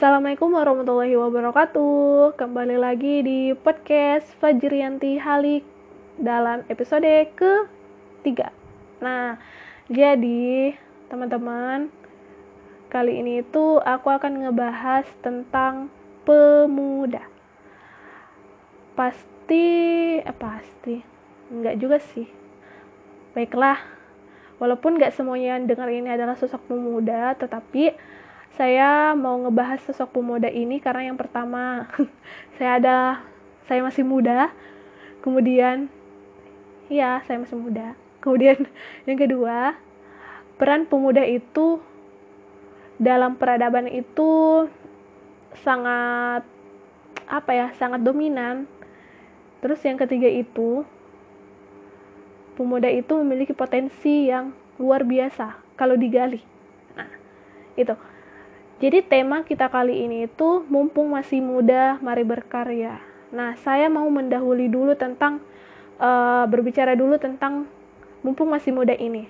Assalamualaikum warahmatullahi wabarakatuh. Kembali lagi di podcast Fajrianti Halik dalam episode ketiga. Nah, jadi teman-teman, kali ini itu aku akan ngebahas tentang pemuda. Pasti, eh pasti, enggak juga sih. Baiklah, walaupun nggak semuanya yang dengar ini adalah sosok pemuda, tetapi saya mau ngebahas sosok pemuda ini karena yang pertama saya ada saya masih muda, kemudian ya saya masih muda, kemudian yang kedua peran pemuda itu dalam peradaban itu sangat apa ya sangat dominan. Terus yang ketiga itu pemuda itu memiliki potensi yang luar biasa kalau digali. Nah, itu. Jadi tema kita kali ini itu mumpung masih muda, mari berkarya. Nah, saya mau mendahului dulu tentang uh, berbicara dulu tentang mumpung masih muda ini.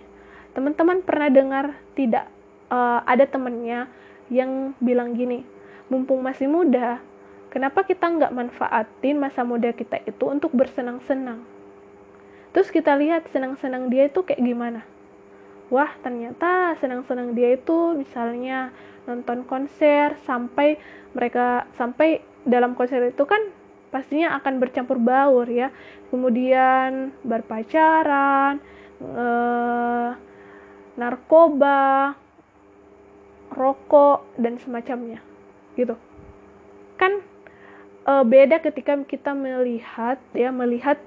Teman-teman pernah dengar tidak uh, ada temennya yang bilang gini, mumpung masih muda, kenapa kita nggak manfaatin masa muda kita itu untuk bersenang-senang? terus kita lihat senang-senang dia itu kayak gimana wah ternyata senang-senang dia itu misalnya nonton konser sampai mereka sampai dalam konser itu kan pastinya akan bercampur baur ya. Kemudian berpacaran eh, narkoba rokok dan semacamnya gitu. Kan e, beda ketika kita melihat ya melihat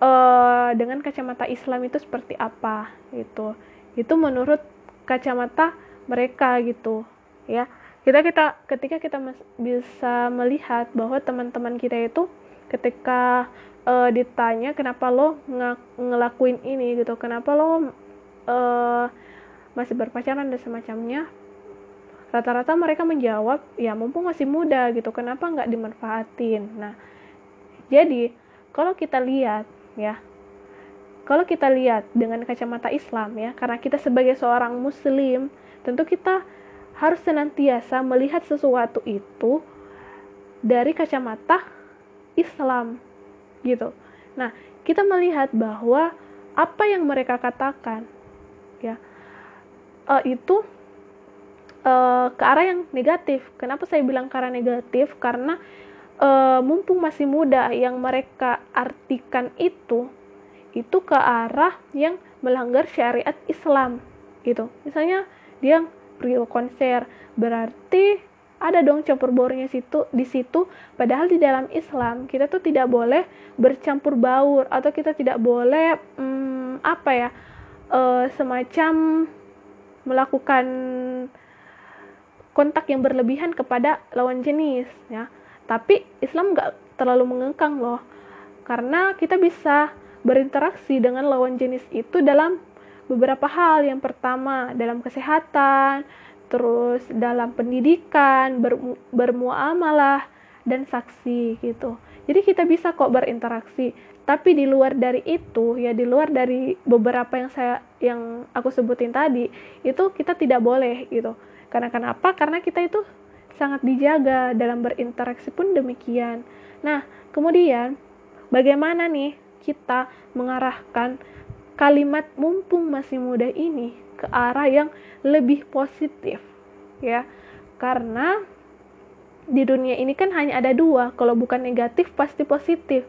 uh, dengan kacamata Islam itu seperti apa gitu itu menurut kacamata mereka gitu ya. Kita kita ketika kita bisa melihat bahwa teman-teman kita itu ketika uh, ditanya kenapa lo ng ngelakuin ini? gitu. Kenapa lo uh, masih berpacaran dan semacamnya? Rata-rata mereka menjawab ya mumpung masih muda gitu. Kenapa nggak dimanfaatin? Nah jadi kalau kita lihat ya. Kalau kita lihat dengan kacamata Islam ya, karena kita sebagai seorang muslim, tentu kita harus senantiasa melihat sesuatu itu dari kacamata Islam gitu. Nah, kita melihat bahwa apa yang mereka katakan ya uh, itu uh, ke arah yang negatif. Kenapa saya bilang ke arah negatif? Karena uh, mumpung masih muda yang mereka artikan itu itu ke arah yang melanggar syariat Islam gitu. Misalnya dia ke konser berarti ada dong campur baurnya situ di situ. Padahal di dalam Islam kita tuh tidak boleh bercampur baur atau kita tidak boleh hmm, apa ya uh, semacam melakukan kontak yang berlebihan kepada lawan jenis ya. Tapi Islam nggak terlalu mengengkang loh, karena kita bisa berinteraksi dengan lawan jenis itu dalam beberapa hal. Yang pertama dalam kesehatan, terus dalam pendidikan, ber, bermuamalah dan saksi gitu. Jadi kita bisa kok berinteraksi. Tapi di luar dari itu, ya di luar dari beberapa yang saya yang aku sebutin tadi, itu kita tidak boleh gitu. Karena kenapa? Karena kita itu sangat dijaga dalam berinteraksi pun demikian. Nah, kemudian bagaimana nih kita mengarahkan kalimat mumpung masih muda ini ke arah yang lebih positif ya. Karena di dunia ini kan hanya ada dua, kalau bukan negatif pasti positif.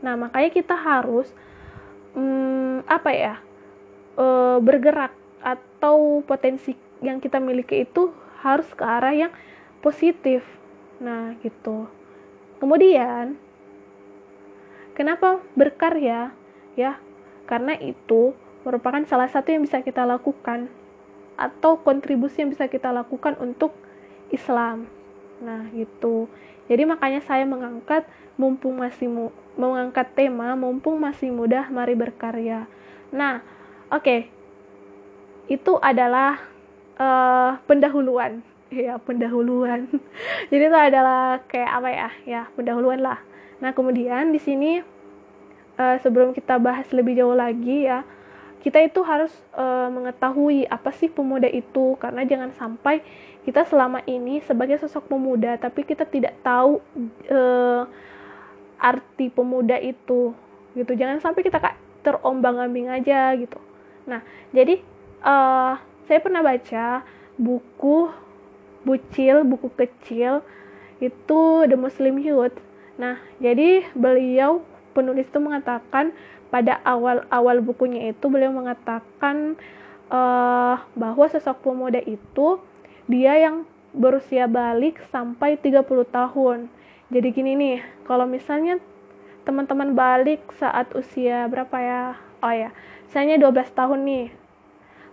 Nah, makanya kita harus hmm, apa ya? E, bergerak atau potensi yang kita miliki itu harus ke arah yang positif. Nah, gitu. Kemudian, kenapa berkarya? Ya, karena itu merupakan salah satu yang bisa kita lakukan atau kontribusi yang bisa kita lakukan untuk Islam. Nah, gitu. Jadi makanya saya mengangkat mumpung masih mu mengangkat tema mumpung masih mudah mari berkarya. Nah, oke. Okay. Itu adalah uh, pendahuluan ya pendahuluan. Jadi itu adalah kayak apa ya? Ya pendahuluan lah. Nah kemudian di sini uh, sebelum kita bahas lebih jauh lagi ya kita itu harus uh, mengetahui apa sih pemuda itu. Karena jangan sampai kita selama ini sebagai sosok pemuda tapi kita tidak tahu uh, arti pemuda itu gitu. Jangan sampai kita terombang-ambing aja gitu. Nah jadi uh, saya pernah baca buku bucil buku kecil itu The Muslim Youth nah jadi beliau penulis itu mengatakan pada awal-awal bukunya itu beliau mengatakan uh, bahwa sosok pemuda itu dia yang berusia balik sampai 30 tahun. Jadi gini nih, kalau misalnya teman-teman balik saat usia berapa ya? Oh ya, misalnya 12 tahun nih.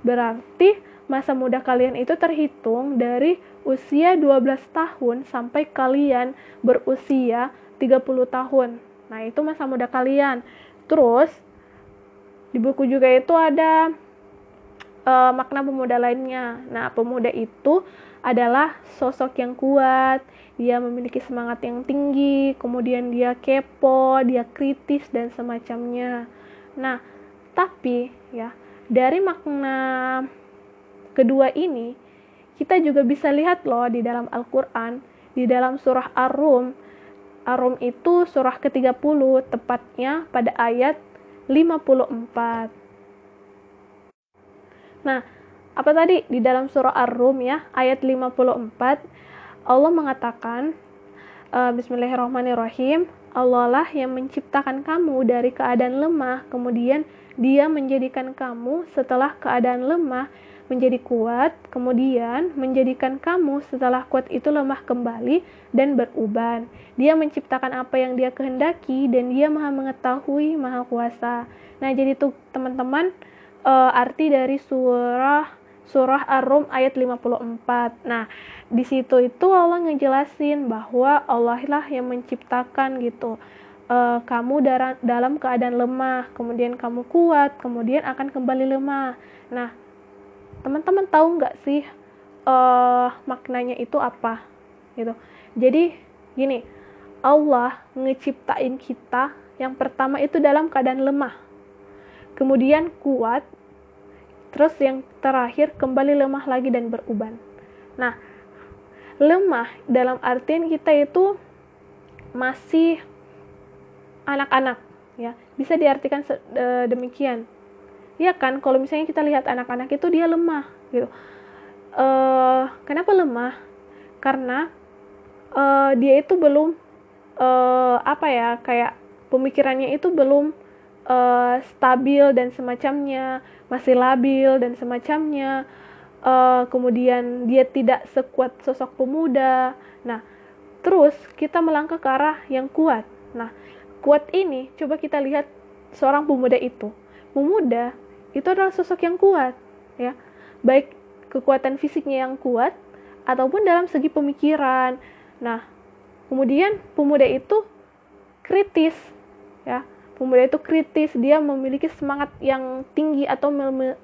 Berarti masa muda kalian itu terhitung dari usia 12 tahun sampai kalian berusia 30 tahun. Nah, itu masa muda kalian. Terus di buku juga itu ada uh, makna pemuda lainnya. Nah, pemuda itu adalah sosok yang kuat, dia memiliki semangat yang tinggi, kemudian dia kepo, dia kritis dan semacamnya. Nah, tapi ya, dari makna kedua ini kita juga bisa lihat loh di dalam Al-Qur'an, di dalam surah Ar-Rum Arum itu surah ke-30, tepatnya pada ayat 54. Nah, apa tadi di dalam surah Ar-Rum ya, ayat 54, Allah mengatakan, uh, Bismillahirrahmanirrahim, Allah lah yang menciptakan kamu dari keadaan lemah, kemudian dia menjadikan kamu setelah keadaan lemah menjadi kuat, kemudian menjadikan kamu setelah kuat itu lemah kembali dan beruban. Dia menciptakan apa yang dia kehendaki dan dia maha mengetahui, maha kuasa. Nah, jadi tuh teman-teman uh, arti dari surah surah Ar-Rum ayat 54. Nah, di situ itu Allah ngejelasin bahwa Allah lah yang menciptakan gitu. Uh, kamu dalam keadaan lemah, kemudian kamu kuat, kemudian akan kembali lemah. Nah, teman-teman tahu nggak sih uh, maknanya itu apa? Gitu. Jadi gini Allah ngeciptain kita yang pertama itu dalam keadaan lemah. Kemudian kuat terus yang terakhir kembali lemah lagi dan beruban. Nah lemah dalam artian kita itu masih anak-anak ya. Bisa diartikan demikian Iya kan, kalau misalnya kita lihat anak-anak itu dia lemah gitu. Uh, kenapa lemah? Karena uh, dia itu belum uh, apa ya kayak pemikirannya itu belum uh, stabil dan semacamnya, masih labil dan semacamnya. Uh, kemudian dia tidak sekuat sosok pemuda. Nah, terus kita melangkah ke arah yang kuat. Nah, kuat ini coba kita lihat seorang pemuda itu. Pemuda itu adalah sosok yang kuat ya. Baik kekuatan fisiknya yang kuat ataupun dalam segi pemikiran. Nah kemudian pemuda itu kritis ya. Pemuda itu kritis dia memiliki semangat yang tinggi atau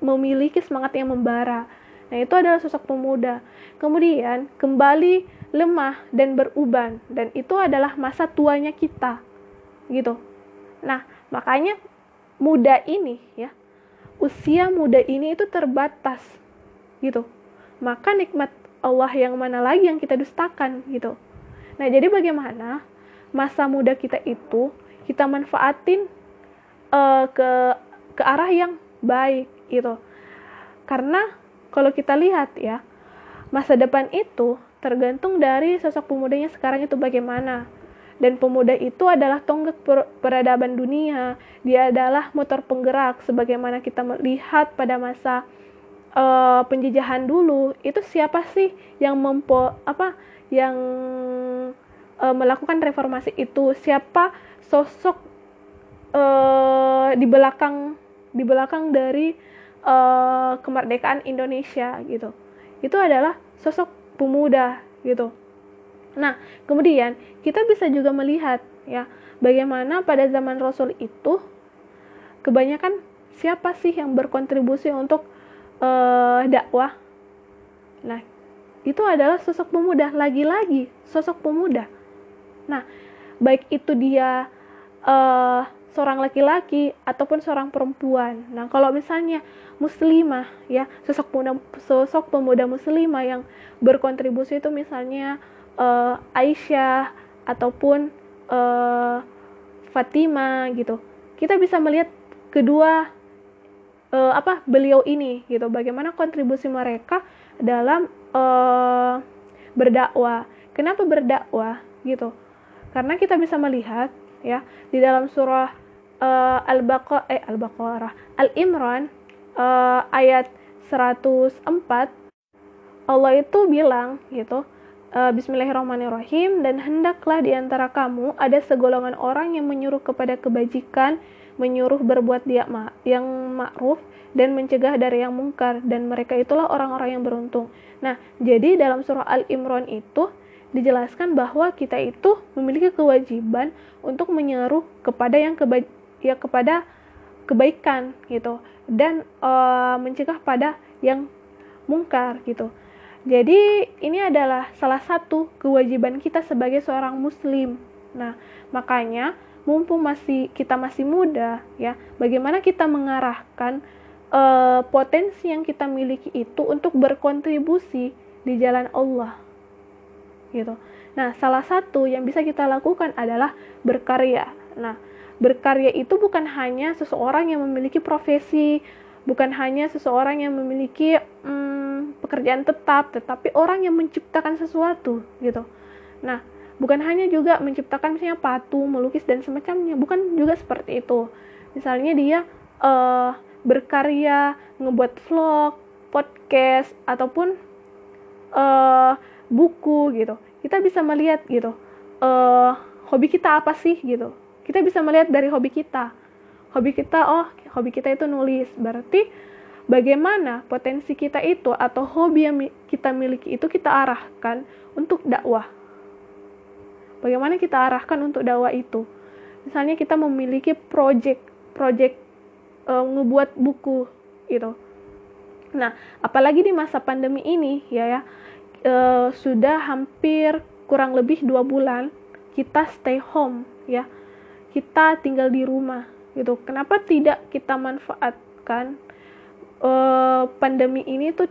memiliki semangat yang membara. Nah itu adalah sosok pemuda. Kemudian kembali lemah dan beruban dan itu adalah masa tuanya kita gitu. Nah makanya muda ini ya. Usia muda ini itu terbatas gitu. Maka nikmat Allah yang mana lagi yang kita dustakan gitu. Nah jadi bagaimana masa muda kita itu kita manfaatin uh, ke ke arah yang baik gitu. Karena kalau kita lihat ya masa depan itu tergantung dari sosok pemudanya sekarang itu bagaimana dan pemuda itu adalah tonggak per peradaban dunia. Dia adalah motor penggerak sebagaimana kita melihat pada masa uh, penjajahan dulu. Itu siapa sih yang mempo apa yang uh, melakukan reformasi itu? Siapa sosok uh, di belakang di belakang dari uh, kemerdekaan Indonesia gitu? Itu adalah sosok pemuda gitu Nah, kemudian kita bisa juga melihat ya bagaimana pada zaman Rasul itu kebanyakan siapa sih yang berkontribusi untuk uh, dakwah. Nah, itu adalah sosok pemuda lagi-lagi sosok pemuda. Nah, baik itu dia uh, seorang laki-laki ataupun seorang perempuan. Nah, kalau misalnya muslimah ya, sosok pemuda sosok pemuda muslimah yang berkontribusi itu misalnya uh, Aisyah ataupun uh, Fatima gitu. Kita bisa melihat kedua uh, apa beliau ini gitu, bagaimana kontribusi mereka dalam uh, berdakwah. Kenapa berdakwah gitu? Karena kita bisa melihat ya di dalam surah uh, Al-Baqarah eh Al-Baqarah Al-Imran uh, ayat 104 Allah itu bilang gitu uh, Bismillahirrahmanirrahim dan hendaklah di antara kamu ada segolongan orang yang menyuruh kepada kebajikan menyuruh berbuat dia ma yang ma'ruf dan mencegah dari yang mungkar dan mereka itulah orang-orang yang beruntung. Nah, jadi dalam surah Al-Imran itu dijelaskan bahwa kita itu memiliki kewajiban untuk menyeru kepada yang keba ya kepada kebaikan gitu dan uh, mencegah pada yang mungkar gitu. Jadi ini adalah salah satu kewajiban kita sebagai seorang muslim. Nah, makanya mumpung masih kita masih muda ya, bagaimana kita mengarahkan uh, potensi yang kita miliki itu untuk berkontribusi di jalan Allah gitu. Nah, salah satu yang bisa kita lakukan adalah berkarya. Nah, berkarya itu bukan hanya seseorang yang memiliki profesi, bukan hanya seseorang yang memiliki hmm, pekerjaan tetap, tetapi orang yang menciptakan sesuatu gitu. Nah, bukan hanya juga menciptakan misalnya patung, melukis dan semacamnya, bukan juga seperti itu. Misalnya dia uh, berkarya, ngebuat vlog, podcast ataupun uh, buku gitu kita bisa melihat gitu uh, hobi kita apa sih gitu kita bisa melihat dari hobi kita hobi kita oh hobi kita itu nulis berarti bagaimana potensi kita itu atau hobi yang kita miliki itu kita arahkan untuk dakwah. Bagaimana kita arahkan untuk dakwah itu? Misalnya kita memiliki project project uh, ngebuat buku gitu. Nah apalagi di masa pandemi ini ya ya uh, sudah hampir kurang lebih dua bulan kita stay home ya. Kita tinggal di rumah gitu. Kenapa tidak kita manfaatkan uh, pandemi ini tuh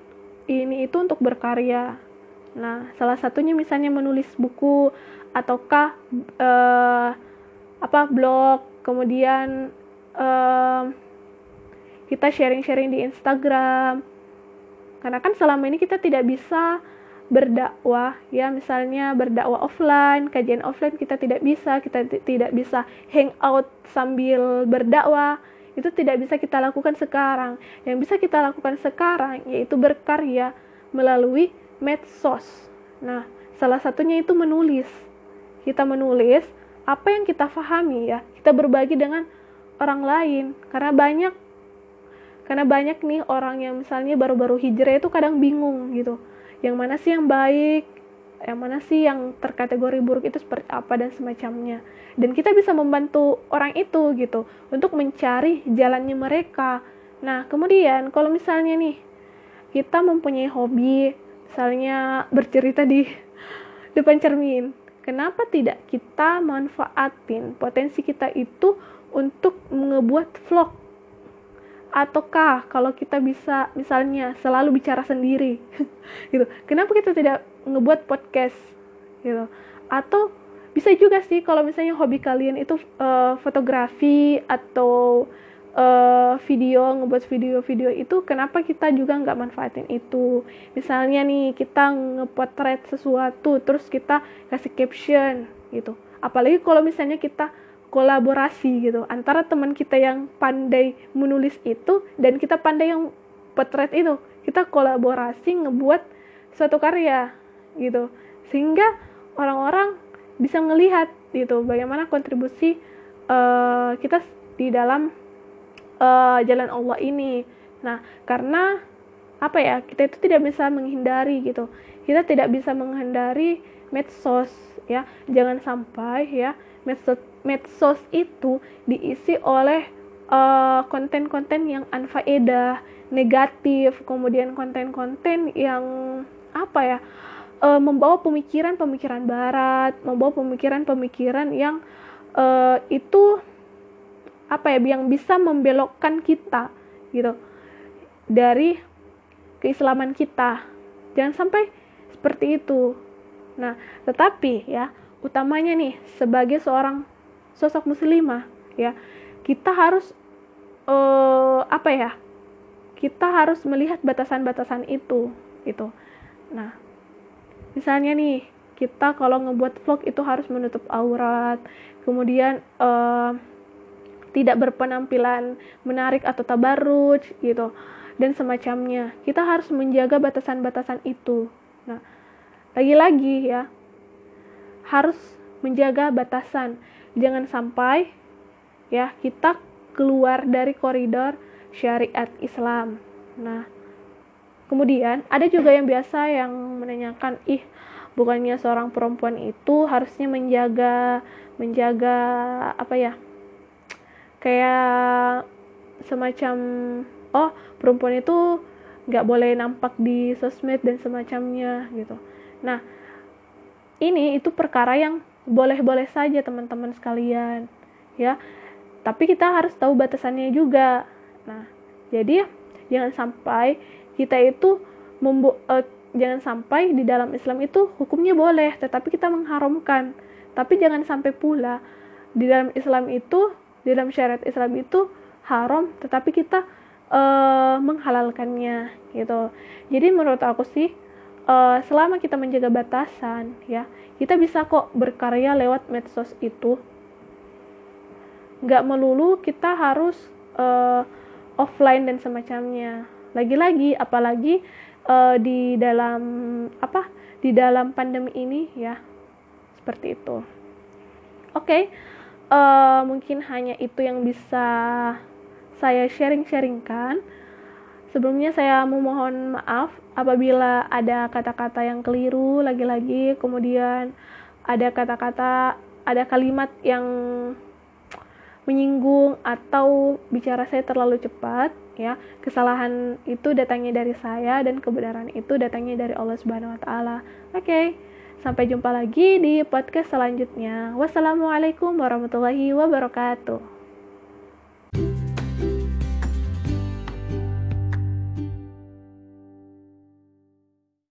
ini itu untuk berkarya. Nah salah satunya misalnya menulis buku ataukah uh, apa blog kemudian uh, kita sharing-sharing di Instagram. Karena kan selama ini kita tidak bisa berdakwah ya misalnya berdakwah offline kajian offline kita tidak bisa kita tidak bisa hangout sambil berdakwah itu tidak bisa kita lakukan sekarang. Yang bisa kita lakukan sekarang yaitu berkarya melalui medsos. Nah salah satunya itu menulis. Kita menulis apa yang kita pahami ya. Kita berbagi dengan orang lain. Karena banyak karena banyak nih orang yang misalnya baru-baru hijrah itu kadang bingung gitu. Yang mana sih yang baik yang mana sih yang terkategori buruk itu seperti apa dan semacamnya. Dan kita bisa membantu orang itu gitu untuk mencari jalannya mereka. Nah kemudian kalau misalnya nih kita mempunyai hobi misalnya bercerita di depan cermin kenapa tidak kita manfaatin potensi kita itu untuk ngebuat vlog ataukah kalau kita bisa misalnya selalu bicara sendiri? Gitu. Kenapa kita tidak ngebuat podcast? Gitu. Atau bisa juga sih kalau misalnya hobi kalian itu uh, fotografi atau uh, video ngebuat video-video itu kenapa kita juga nggak manfaatin itu? Misalnya nih kita ngepotret sesuatu terus kita kasih caption gitu. Apalagi kalau misalnya kita kolaborasi gitu antara teman kita yang pandai menulis itu dan kita pandai yang potret itu. Kita kolaborasi ngebuat suatu karya gitu sehingga orang-orang bisa melihat gitu bagaimana kontribusi uh, kita di dalam uh, jalan Allah ini. Nah karena apa ya kita itu tidak bisa menghindari gitu. Kita tidak bisa menghindari medsos ya jangan sampai ya medsos medsos itu diisi oleh eh, konten-konten uh, yang anfaedah, negatif, kemudian konten-konten yang apa ya uh, membawa pemikiran-pemikiran barat, membawa pemikiran-pemikiran yang uh, itu apa ya yang bisa membelokkan kita gitu dari keislaman kita. Jangan sampai seperti itu. Nah tetapi ya utamanya nih sebagai seorang sosok muslimah ya kita harus uh, apa ya kita harus melihat batasan-batasan itu gitu nah misalnya nih kita kalau ngebuat vlog itu harus menutup aurat kemudian uh, tidak berpenampilan menarik atau tabarruj gitu dan semacamnya. Kita harus menjaga batasan-batasan itu. Nah, lagi-lagi ya harus menjaga batasan. Jangan sampai ya kita keluar dari koridor syariat Islam. Nah, kemudian ada juga yang biasa yang menanyakan, "Ih, bukannya seorang perempuan itu harusnya menjaga menjaga apa ya?" kayak semacam oh perempuan itu nggak boleh nampak di sosmed dan semacamnya gitu nah ini itu perkara yang boleh-boleh saja teman-teman sekalian ya. Tapi kita harus tahu batasannya juga. Nah jadi jangan sampai kita itu membu uh, jangan sampai di dalam Islam itu hukumnya boleh tetapi kita mengharamkan. Tapi jangan sampai pula di dalam Islam itu di dalam syariat Islam itu haram tetapi kita uh, menghalalkannya gitu. Jadi menurut aku sih uh, selama kita menjaga batasan ya kita bisa kok berkarya lewat medsos itu. Nggak melulu kita harus uh, offline dan semacamnya. Lagi-lagi apalagi uh, di dalam apa di dalam pandemi ini ya seperti itu. Oke okay uh, mungkin hanya itu yang bisa saya sharing-sharingkan. Sebelumnya saya memohon maaf apabila ada kata-kata yang keliru lagi-lagi, kemudian ada kata-kata, ada kalimat yang menyinggung atau bicara saya terlalu cepat, ya. Kesalahan itu datangnya dari saya dan kebenaran itu datangnya dari Allah Subhanahu wa taala. Oke. Okay. Sampai jumpa lagi di podcast selanjutnya. Wassalamualaikum warahmatullahi wabarakatuh.